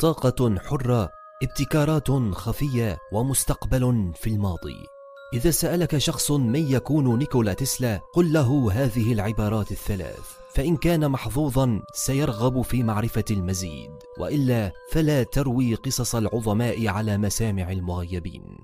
طاقة حرة ابتكارات خفية ومستقبل في الماضي. إذا سألك شخص من يكون نيكولا تسلا قل له هذه العبارات الثلاث. فإن كان محظوظا سيرغب في معرفة المزيد. وإلا فلا تروي قصص العظماء على مسامع المغيبين.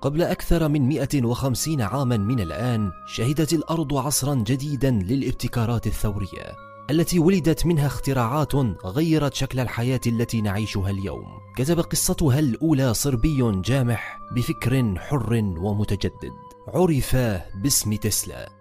قبل أكثر من 150 عاما من الآن شهدت الأرض عصرا جديدا للابتكارات الثورية. التي ولدت منها اختراعات غيرت شكل الحياة التي نعيشها اليوم. كتب قصتها الأولى صربي جامح بفكر حر ومتجدد. عرف باسم تسلا.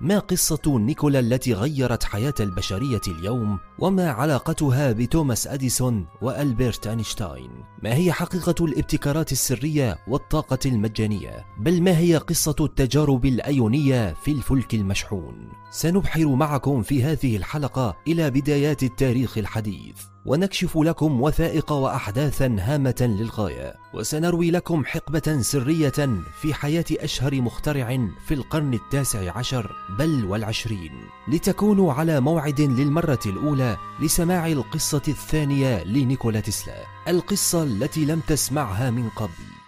ما قصة نيكولا التي غيرت حياة البشرية اليوم وما علاقتها بتوماس أديسون وألبرت أينشتاين؟ ما هي حقيقة الابتكارات السرية والطاقة المجانية؟ بل ما هي قصة التجارب الأيونية في الفلك المشحون؟ سنبحر معكم في هذه الحلقة إلى بدايات التاريخ الحديث. ونكشف لكم وثائق واحداثا هامة للغاية. وسنروي لكم حقبة سرية في حياة أشهر مخترع في القرن التاسع عشر بل والعشرين. لتكونوا على موعد للمرة الأولى لسماع القصة الثانية لنيكولا تسلا. القصة التي لم تسمعها من قبل.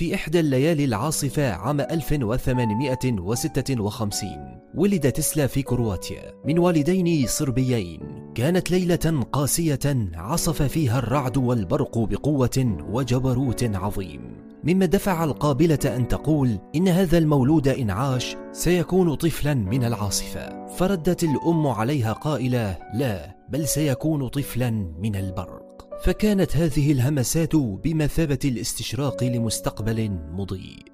في إحدى الليالي العاصفة عام 1856 ولد تسلا في كرواتيا من والدين صربيين. كانت ليلة قاسية عصف فيها الرعد والبرق بقوة وجبروت عظيم. مما دفع القابلة أن تقول إن هذا المولود إن عاش سيكون طفلا من العاصفة. فردت الأم عليها قائلة لا بل سيكون طفلا من البر. فكانت هذه الهمسات بمثابة الاستشراق لمستقبل مضيء.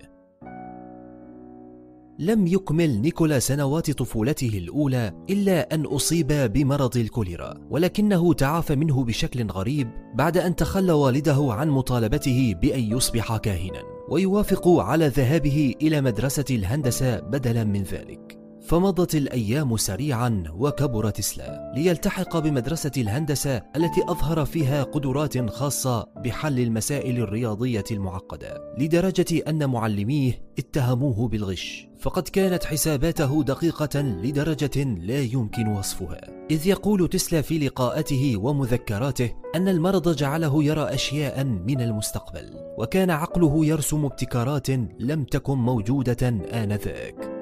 لم يكمل نيكولا سنوات طفولته الأولى إلا أن أصيب بمرض الكوليرا ولكنه تعافى منه بشكل غريب بعد أن تخلى والده عن مطالبته بأن يصبح كاهنا ويوافق على ذهابه إلى مدرسة الهندسة بدلا من ذلك. فمضت الأيام سريعا وكبر تسلا ليلتحق بمدرسة الهندسة التي أظهر فيها قدرات خاصة بحل المسائل الرياضية المعقدة لدرجة أن معلميه اتهموه بالغش. فقد كانت حساباته دقيقة لدرجة لا يمكن وصفها. إذ يقول تسلا في لقاءاته ومذكراته أن المرض جعله يرى أشياء من المستقبل وكان عقله يرسم ابتكارات لم تكن موجودة آنذاك.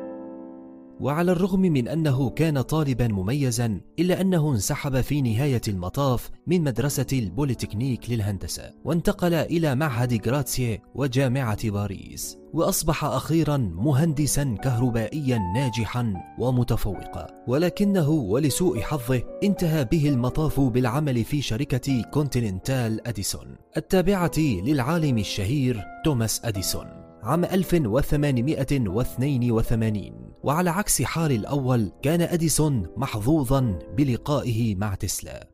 وعلى الرغم من أنه كان طالبا مميزا إلا أنه انسحب في نهاية المطاف من مدرسة البوليتكنيك للهندسة وانتقل إلى معهد جراتس وجامعة باريس وأصبح أخيرا مهندسا كهربائيا ناجحا ومتفوقا. ولكنه ولسوء حظه انتهى به المطاف بالعمل في شركة كونتيننتال أديسون. التابعة للعالم الشهير توماس أديسون. عام 1882 وعلى عكس حال الأول كان أديسون محظوظا بلقائه مع تسلا.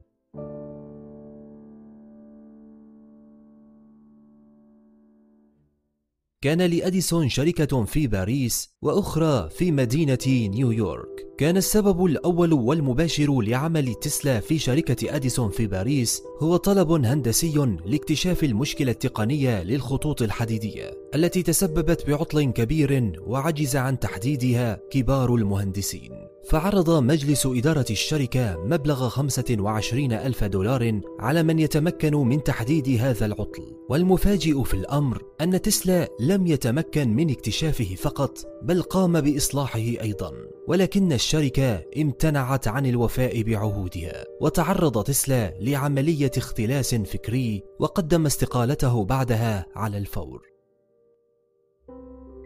كان لأديسون شركة في باريس وأخرى في مدينة نيويورك. كان السبب الأول والمباشر لعمل تسلا في شركة أديسون في باريس هو طلب هندسي لاكتشاف المشكلة التقنية للخطوط الحديدية التي تسببت بعطل كبير وعجز عن تحديدها كبار المهندسين. فعرض مجلس إدارة الشركة مبلغ 25 ألف دولار على من يتمكن من تحديد هذا العطل. والمفاجئ في الأمر أن تسلا لم يتمكن من اكتشافه فقط بل قام بإصلاحه أيضا. ولكن الشركة امتنعت عن الوفاء بعهودها وتعرض تسلا لعملية اختلاس فكري وقدم استقالته بعدها على الفور.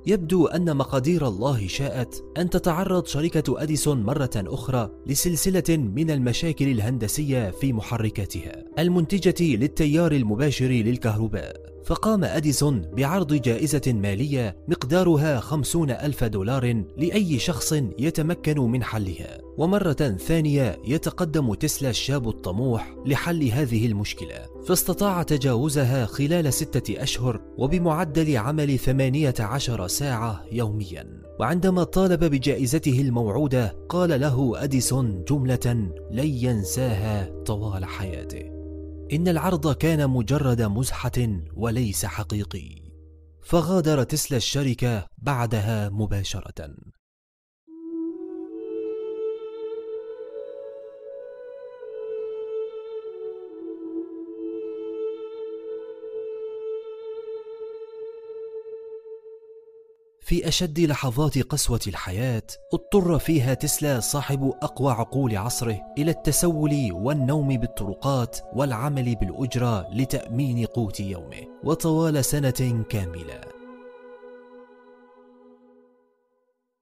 يبدو أن مقادير الله شاءت أن تتعرض شركة أديسون مرة أخرى لسلسلة من المشاكل الهندسية في محركاتها المنتجة للتيار المباشر للكهرباء. فقام أديسون بعرض جائزة مالية مقدارها خمسون ألف دولار لأي شخص يتمكن من حلها. ومرة ثانية يتقدم تسلا الشاب الطموح لحل هذه المشكلة. فاستطاع تجاوزها خلال ستة أشهر وبمعدل عمل 18 ساعة يوميا. وعندما طالب بجائزته الموعودة قال له أديسون جملة لن ينساها طوال حياته. إن العرض كان مجرد مزحة وليس حقيقي فغادر تسلا الشركة بعدها مباشرة. في أشد لحظات قسوة الحياة اضطر فيها تسلا صاحب أقوى عقول عصره إلى التسول والنوم بالطرقات والعمل بالأجرة لتأمين قوت يومه وطوال سنة كاملة.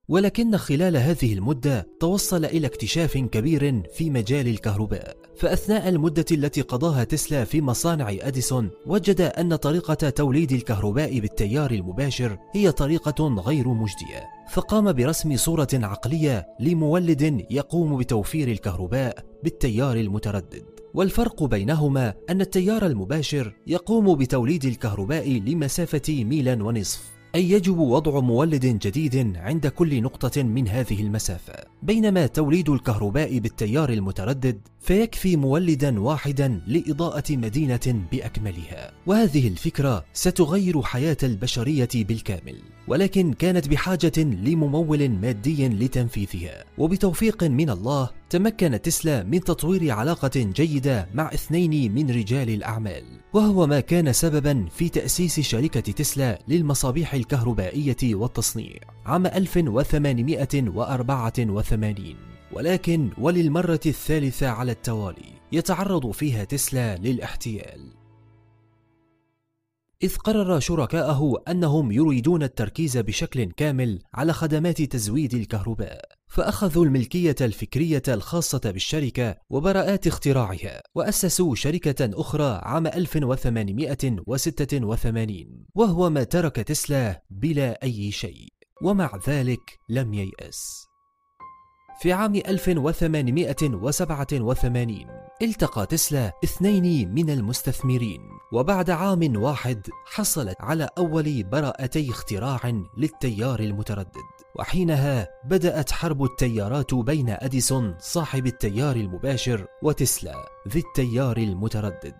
ولكن خلال هذه المدة توصل إلى اكتشاف كبير في مجال الكهرباء. فأثناء المدة التي قضاها تسلا في مصانع أديسون وجد أن طريقة توليد الكهرباء بالتيار المباشر هي طريقة غير مجدية. فقام برسم صورة عقلية لمولد يقوم بتوفير الكهرباء بالتيار المتردد. والفرق بينهما أن التيار المباشر يقوم بتوليد الكهرباء لمسافة ميلا ونصف. أي يجب وضع مولد جديد عند كل نقطة من هذه المسافة بينما توليد الكهرباء بالتيار المتردد فيكفي مولدا واحدا لإضاءة مدينة بأكملها. وهذه الفكرة ستغير حياة البشرية بالكامل. ولكن كانت بحاجة لممول مادي لتنفيذها. وبتوفيق من الله تمكن تسلا من تطوير علاقة جيدة مع اثنين من رجال الأعمال. وهو ما كان سببا في تأسيس شركة تسلا للمصابيح الكهربائية والتصنيع عام 1884 ولكن وللمرة الثالثة على التوالي يتعرض فيها تسلا للاحتيال. إذ قرر شركاءه أنهم يريدون التركيز بشكل كامل على خدمات تزويد الكهرباء فأخذوا الملكية الفكرية الخاصة بالشركة وبراءات اختراعها وأسسوا شركة أخرى عام 1886 وهو ما ترك تسلا بلا أي شيء ومع ذلك لم ييأس. في عام 1887 التقى تسلا اثنين من المستثمرين. وبعد عام واحد حصلت على أول براءتي اختراع للتيار المتردد. وحينها بدأت حرب التيارات بين أديسون صاحب التيار المباشر وتسلا ذي التيار المتردد.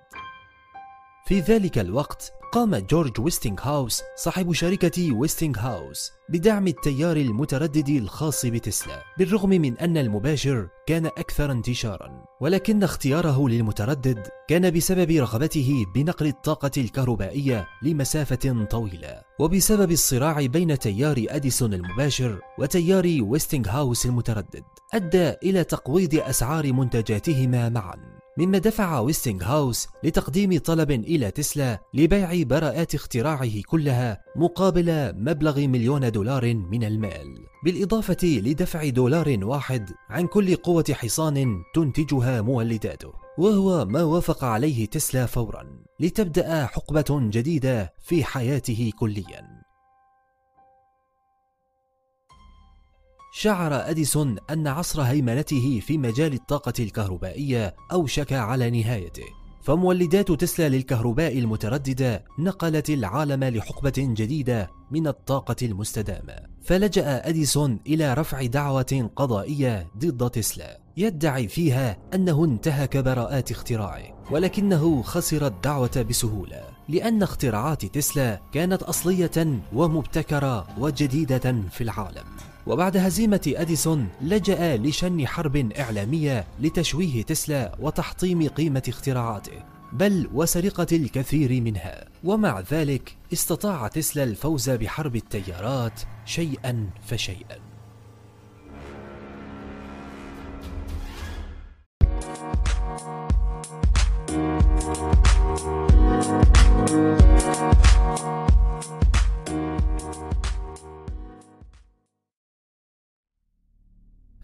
في ذلك الوقت قام جورج ويستينغ هاوس صاحب شركة ويستينغ هاوس بدعم التيار المتردد الخاص بتسلا بالرغم من أن المباشر كان أكثر انتشارا. ولكن اختياره للمتردد كان بسبب رغبته بنقل الطاقة الكهربائية لمسافة طويلة وبسبب الصراع بين تيار أديسون المباشر وتيار ويستينغ هاوس المتردد أدى إلى تقويض أسعار منتجاتهما معا. مما دفع ويستينغ هاوس لتقديم طلب إلى تسلا لبيع براءات اختراعه كلها مقابل مبلغ مليون دولار من المال بالإضافة لدفع دولار واحد عن كل قوة حصان تنتجها مولداته. وهو ما وافق عليه تسلا فورا لتبدأ حقبة جديدة في حياته كليا. شعر أديسون أن عصر هيمنته في مجال الطاقة الكهربائية أوشك على نهايته. فمولدات تسلا للكهرباء المترددة نقلت العالم لحقبة جديدة من الطاقة المستدامة. فلجأ أديسون إلى رفع دعوة قضائية ضد تسلا. يدعي فيها أنه انتهك براءات اختراعه ولكنه خسر الدعوة بسهولة لأن اختراعات تسلا كانت أصلية ومبتكرة وجديدة في العالم. وبعد هزيمة أديسون لجأ لشن حرب إعلامية لتشويه تسلا وتحطيم قيمة اختراعاته بل وسرقة الكثير منها. ومع ذلك استطاع تسلا الفوز بحرب التيارات شيئا فشيئا.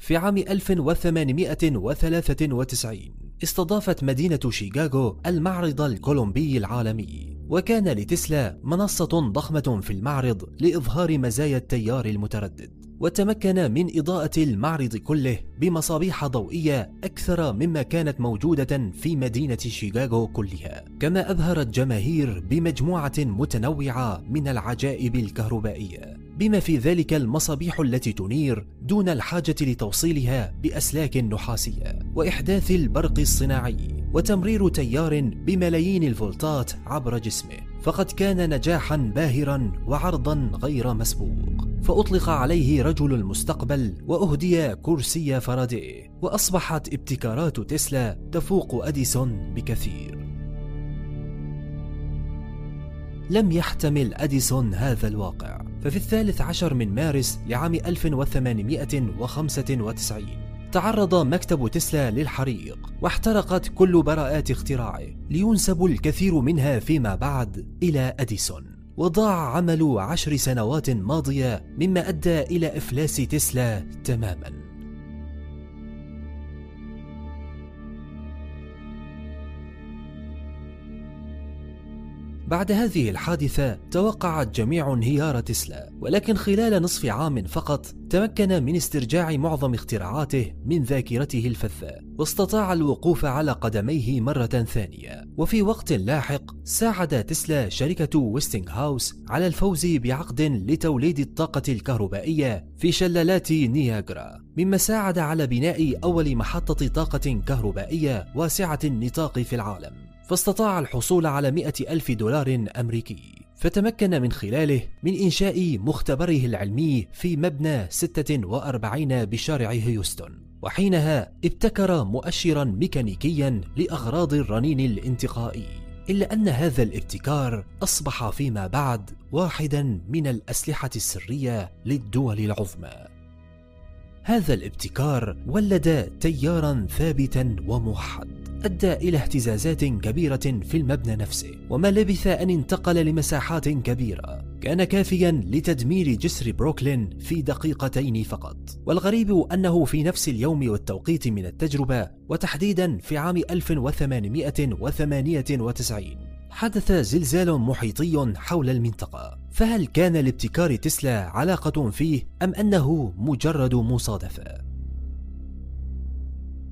في عام 1893 استضافت مدينة شيكاغو المعرض الكولومبي العالمي وكان لتسلا منصة ضخمة في المعرض لإظهار مزايا التيار المتردد. وتمكن من إضاءة المعرض كله بمصابيح ضوئية أكثر مما كانت موجودة في مدينة شيكاغو كلها. كما أبهر الجماهير بمجموعة متنوعة من العجائب الكهربائية. بما في ذلك المصابيح التي تنير دون الحاجة لتوصيلها بأسلاك نحاسية وإحداث البرق الصناعي. وتمرير تيار بملايين الفولتات عبر جسمه. فقد كان نجاحا باهرا وعرضا غير مسبوق. فأطلق عليه رجل المستقبل وأهدي كرسي فاراداي وأصبحت ابتكارات تسلا تفوق أديسون بكثير. لم يحتمل أديسون هذا الواقع. ففي الثالث عشر من مارس لعام 1895 تعرض مكتب تسلا للحريق واحترقت كل براءات اختراعه لينسب الكثير منها فيما بعد إلى أديسون. وضاع عمل عشر سنوات ماضية مما أدى إلى إفلاس تسلا تماما. بعد هذه الحادثة توقع الجميع انهيار تسلا ولكن خلال نصف عام فقط تمكن من استرجاع معظم اختراعاته من ذاكرته الفذة. واستطاع الوقوف على قدميه مرة ثانية. وفي وقت لاحق ساعد تسلا شركة ويستنغ هاوس على الفوز بعقد لتوليد الطاقة الكهربائية في شلالات نياجرا مما ساعد على بناء أول محطة طاقة كهربائية واسعة النطاق في العالم. فاستطاع الحصول على مئة ألف دولار أمريكي. فتمكن من خلاله من إنشاء مختبره العلمي في مبنى 46 بشارع هيوستن. وحينها ابتكر مؤشرا ميكانيكيا لأغراض الرنين الانتقائي إلا أن هذا الابتكار أصبح فيما بعد واحدا من الأسلحة السرية للدول العظمى. هذا الابتكار ولد تيارا ثابتا وموحد. أدى إلى اهتزازات كبيرة في المبنى نفسه وما لبث أن انتقل لمساحات كبيرة. كان كافيا لتدمير جسر بروكلين في دقيقتين فقط. والغريب أنه في نفس اليوم والتوقيت من التجربة وتحديدا في عام 1898 حدث زلزال محيطي حول المنطقة. فهل كان لابتكار تسلا علاقة فيه أم أنه مجرد مصادفة؟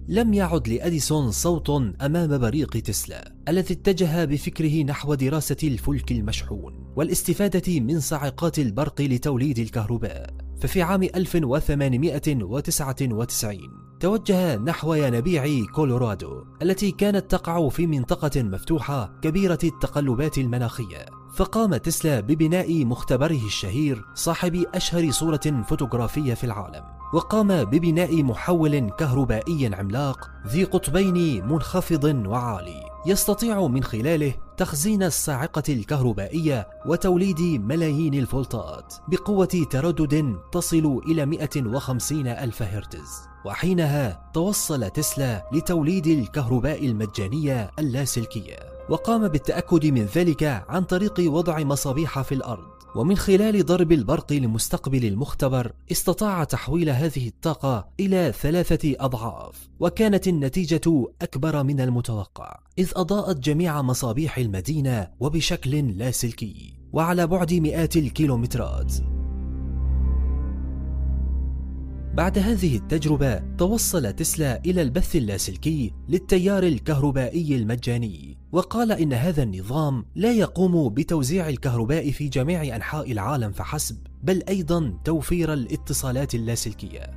لم يعد لأديسون صوت أمام بريق تسلا الذي اتجه بفكره نحو دراسة الفلك المشحون والاستفادة من صاعقات البرق لتوليد الكهرباء. ففي عام 1899 توجه نحو ينابيع كولورادو التي كانت تقع في منطقة مفتوحة كبيرة التقلبات المناخية. فقام تسلا ببناء مختبره الشهير صاحب أشهر صورة فوتوغرافية في العالم وقام ببناء محول كهربائي عملاق ذي قطبين منخفض وعالي. يستطيع من خلاله تخزين الصاعقة الكهربائية وتوليد ملايين الفولتات بقوة تردد تصل إلى 150 ألف هرتز. وحينها توصل تسلا لتوليد الكهرباء المجانية اللاسلكية. وقام بالتأكد من ذلك عن طريق وضع مصابيح في الأرض. ومن خلال ضرب البرق لمستقبل المختبر استطاع تحويل هذه الطاقة إلى ثلاثة أضعاف وكانت النتيجة أكبر من المتوقع إذ أضاءت جميع مصابيح المدينة وبشكل لاسلكي وعلى بعد مئات الكيلومترات. بعد هذه التجربة توصل تسلا إلى البث اللاسلكي للتيار الكهربائي المجاني وقال إن هذا النظام لا يقوم بتوزيع الكهرباء في جميع أنحاء العالم فحسب بل أيضا توفير الاتصالات اللاسلكية.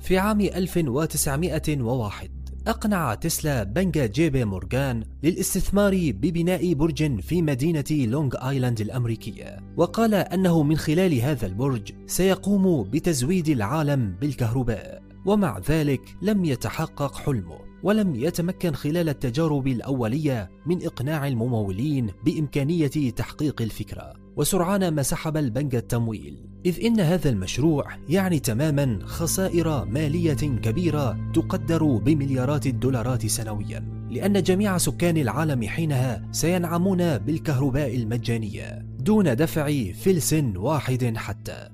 في عام 1901 أقنع تسلا بنك جيبي مورغان للاستثمار ببناء برج في مدينة لونغ آيلاند الأمريكية. وقال أنه من خلال هذا البرج سيقوم بتزويد العالم بالكهرباء. ومع ذلك لم يتحقق حلمه ولم يتمكن خلال التجارب الأولية من إقناع الممولين بإمكانية تحقيق الفكرة. وسرعان ما سحب البنك التمويل إذ إن هذا المشروع يعني تماما خسائر مالية كبيرة تقدر بمليارات الدولارات سنويا لأن جميع سكان العالم حينها سينعمون بالكهرباء المجانية دون دفع فلس واحد حتى.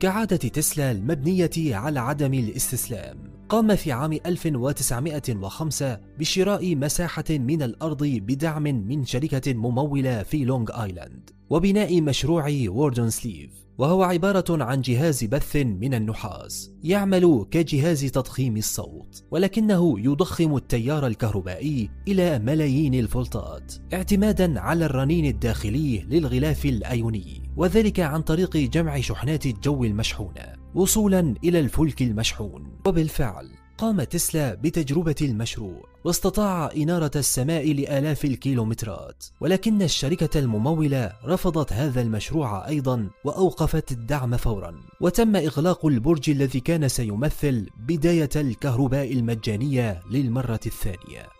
كعادة تسلا المبنية على عدم الاستسلام. قام في عام 1905 بشراء مساحة من الأرض بدعم من شركة ممولة في لونغ آيلاند وبناء مشروع ووردنكليف وهو عبارة عن جهاز بث من النحاس يعمل كجهاز تضخيم الصوت ولكنه يضخم التيار الكهربائي إلى ملايين الفولتات اعتمادا على الرنين الداخلي للغلاف الأيوني وذلك عن طريق جمع شحنات الجو المشحونة. وصولا إلى الفلك المشحون. وبالفعل قام تسلا بتجربة المشروع واستطاع إنارة السماء لآلاف الكيلومترات. ولكن الشركة الممولة رفضت هذا المشروع أيضا وأوقفت الدعم فورا. وتم إغلاق البرج الذي كان سيمثل بداية الكهرباء المجانية للمرة الثانية.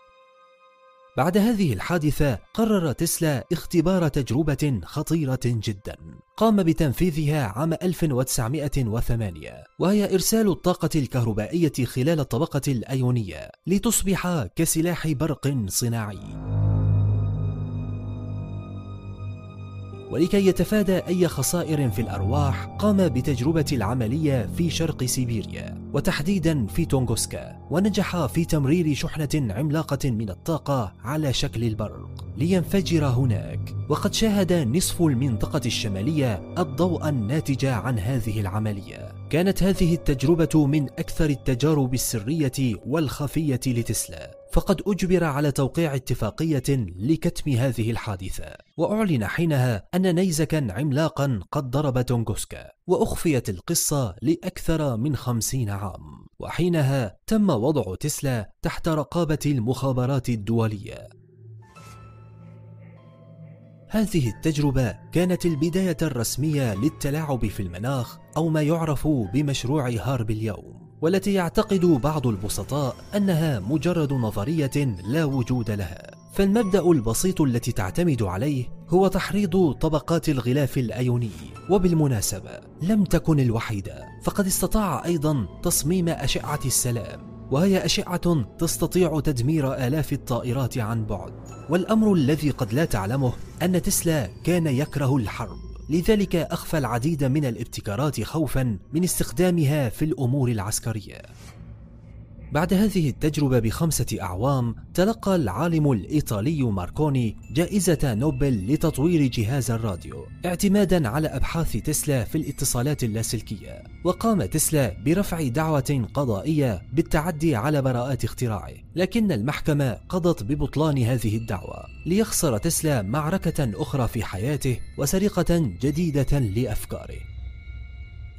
بعد هذه الحادثة قرر تسلا اختبار تجربة خطيرة جدا. قام بتنفيذها عام 1908 وهي إرسال الطاقة الكهربائية خلال الطبقة الأيونية لتصبح كسلاح برق صناعي. ولكي يتفادى أي خسائر في الأرواح قام بتجربة العملية في شرق سيبيريا وتحديدا في تونغوسكا ونجح في تمرير شحنة عملاقة من الطاقة على شكل البرق. لينفجر هناك وقد شاهد نصف المنطقة الشمالية الضوء الناتج عن هذه العملية. كانت هذه التجربة من أكثر التجارب السرية والخفية لتسلا فقد أجبر على توقيع اتفاقية لكتم هذه الحادثة. وأعلن حينها أن نيزكا عملاقا قد ضرب تونغوسكا وأخفيت القصة لأكثر من خمسين عام. وحينها تم وضع تسلا تحت رقابة المخابرات الدولية. هذه التجربة كانت البداية الرسمية للتلاعب في المناخ أو ما يعرف بمشروع هارب اليوم والتي يعتقد بعض البسطاء أنها مجرد نظرية لا وجود لها. فالمبدأ البسيط التي تعتمد عليه هو تحريض طبقات الغلاف الأيوني وبالمناسبة لم تكن الوحيدة فقد استطاع أيضا تصميم أشعة السلام. وهي أشعة تستطيع تدمير آلاف الطائرات عن بعد. والأمر الذي قد لا تعلمه أن تسلا كان يكره الحرب. لذلك أخفى العديد من الابتكارات خوفا من استخدامها في الأمور العسكرية. بعد هذه التجربة بخمسة أعوام تلقى العالم الإيطالي ماركوني جائزة نوبل لتطوير جهاز الراديو اعتمادا على أبحاث تسلا في الاتصالات اللاسلكية وقام تسلا برفع دعوة قضائية بالتعدي على براءات اختراعه. لكن المحكمة قضت ببطلان هذه الدعوة ليخسر تسلا معركة أخرى في حياته وسرقة جديدة لأفكاره.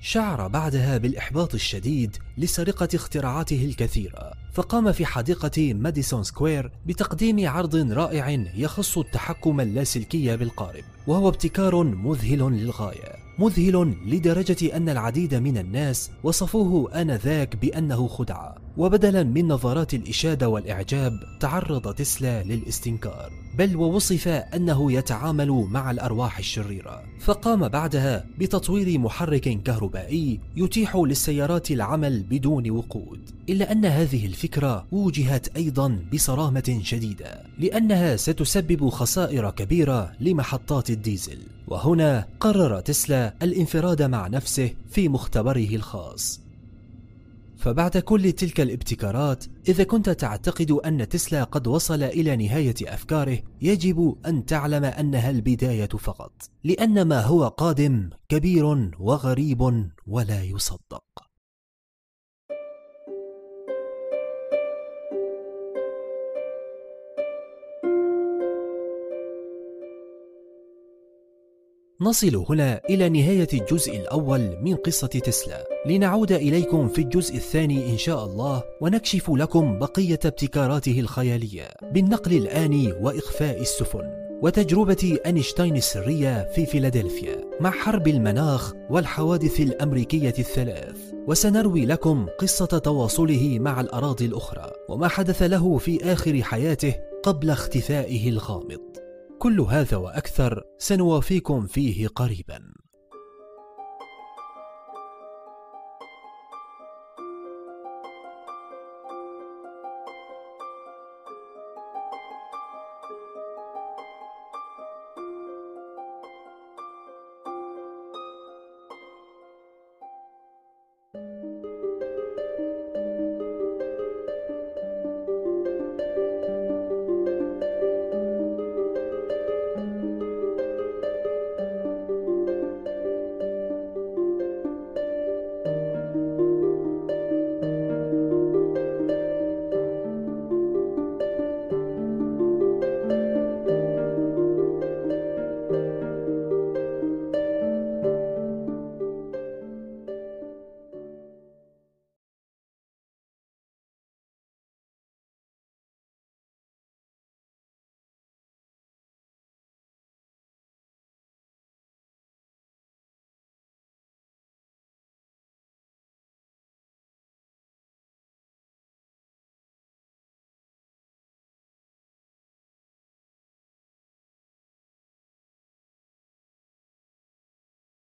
شعر بعدها بالإحباط الشديد لسرقة اختراعاته الكثيرة فقام في حديقة ماديسون سكوير بتقديم عرض رائع يخص التحكم اللاسلكي بالقارب وهو ابتكار مذهل للغاية مذهل لدرجة أن العديد من الناس وصفوه آنذاك بأنه خدعة وبدلا من نظرات الإشادة والإعجاب تعرض تسلا للاستنكار. بل ووصف أنه يتعامل مع الأرواح الشريرة. فقام بعدها بتطوير محرك كهربائي يتيح للسيارات العمل بدون وقود إلا أن هذه الفكرة وجهت أيضا بصرامة شديدة لأنها ستسبب خسائر كبيرة لمحطات الديزل. وهنا قرر تسلا الانفراد مع نفسه في مختبره الخاص. فبعد كل تلك الابتكارات إذا كنت تعتقد أن تسلا قد وصل إلى نهاية أفكاره يجب أن تعلم أنها البداية فقط لأن ما هو قادم كبير وغريب ولا يصدق. نصل هنا إلى نهاية الجزء الأول من قصة تسلا. لنعود إليكم في الجزء الثاني إن شاء الله ونكشف لكم بقية ابتكاراته الخيالية. بالنقل الآني وإخفاء السفن وتجربة أينشتاين السرية في فيلادلفيا مع حرب المناخ والحوادث الأمريكية الثلاث. وسنروي لكم قصة تواصله مع الأراضي الأخرى وما حدث له في آخر حياته قبل اختفائه الغامض. كل هذا وأكثر سنوافيكم فيه قريبا.